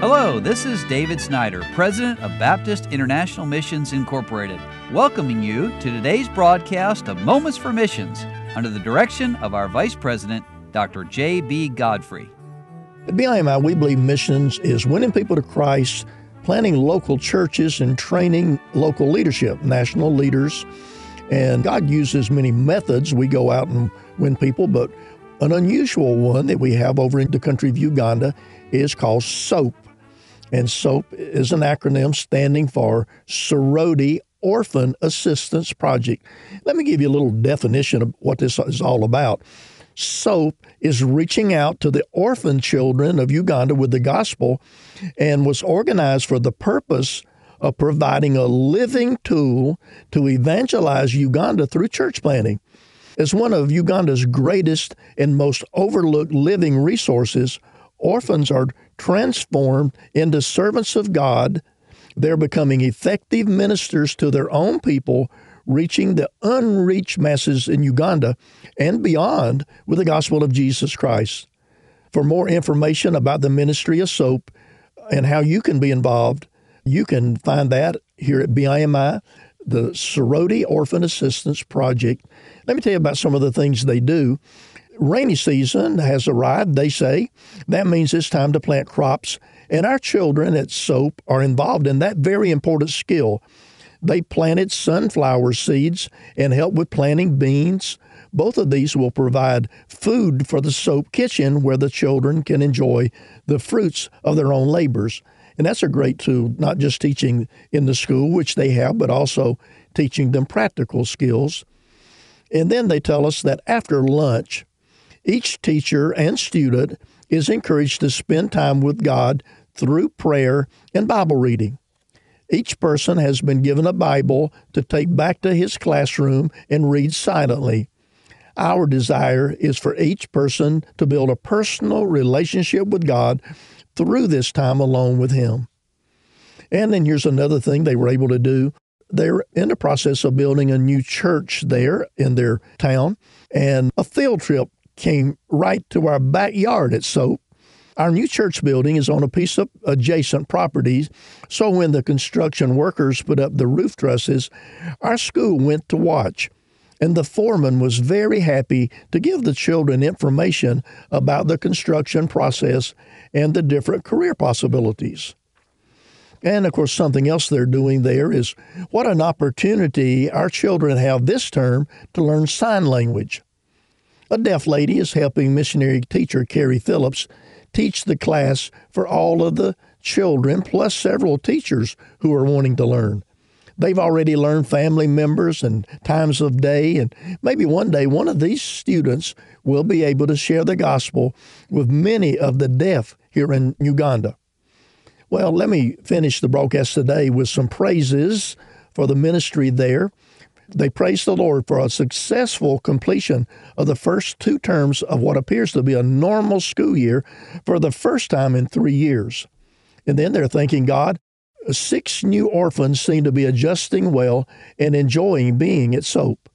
Hello, this is David Snyder, President of Baptist International Missions Incorporated, welcoming you to today's broadcast of Moments for Missions under the direction of our Vice President, Dr. J.B. Godfrey. At BIMI, we believe missions is winning people to Christ, planting local churches, and training local leadership, national leaders. And God uses many methods. We go out and win people, but an unusual one that we have over in the country of Uganda is called SOAP. And SOAP is an acronym standing for Sorority Orphan Assistance Project. Let me give you a little definition of what this is all about. SOAP is reaching out to the orphan children of Uganda with the gospel and was organized for the purpose of providing a living tool to evangelize Uganda through church planting. As one of Uganda's greatest and most overlooked living resources, orphans are transformed into servants of God. They're becoming effective ministers to their own people, reaching the unreached masses in Uganda and beyond with the gospel of Jesus Christ. For more information about the ministry of SOAP and how you can be involved, you can find that here at BIMI, the Sorority Orphan Assistance Project. Let me tell you about some of the things they do rainy season has arrived, they say. That means it's time to plant crops. And our children at SOAP are involved in that very important skill. They planted sunflower seeds and helped with planting beans. Both of these will provide food for the SOAP kitchen where the children can enjoy the fruits of their own labors. And that's a great tool, not just teaching in the school, which they have, but also teaching them practical skills. And then they tell us that after lunch, each teacher and student is encouraged to spend time with God through prayer and Bible reading. Each person has been given a Bible to take back to his classroom and read silently. Our desire is for each person to build a personal relationship with God through this time alone with Him. And then here's another thing they were able to do. They're in the process of building a new church there in their town, and a field trip came right to our backyard at Soap. Our new church building is on a piece of adjacent properties, so when the construction workers put up the roof trusses, our school went to watch. And the foreman was very happy to give the children information about the construction process and the different career possibilities. And of course, something else they're doing there is what an opportunity our children have this term to learn sign language. A deaf lady is helping missionary teacher Carrie Phillips teach the class for all of the children, plus several teachers who are wanting to learn. They've already learned family members and times of day, and maybe one day one of these students will be able to share the gospel with many of the deaf here in Uganda. Well, let me finish the broadcast today with some praises for the ministry there. They praise the Lord for a successful completion of the first two terms of what appears to be a normal school year for the first time in three years. And then they're thanking God. Six new orphans seem to be adjusting well and enjoying being at SOAP.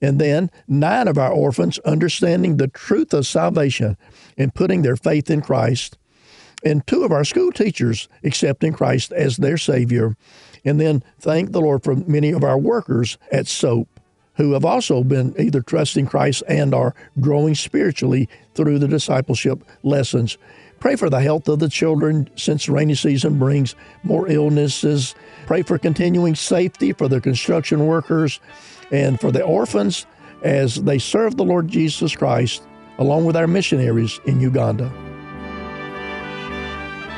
And then nine of our orphans understanding the truth of salvation and putting their faith in Christ. And two of our school teachers accepting Christ as their Savior. And then thank the Lord for many of our workers at SOAP who have also been either trusting Christ and are growing spiritually through the discipleship lessons. Pray for the health of the children since rainy season brings more illnesses. Pray for continuing safety for the construction workers and for the orphans as they serve the Lord Jesus Christ along with our missionaries in Uganda.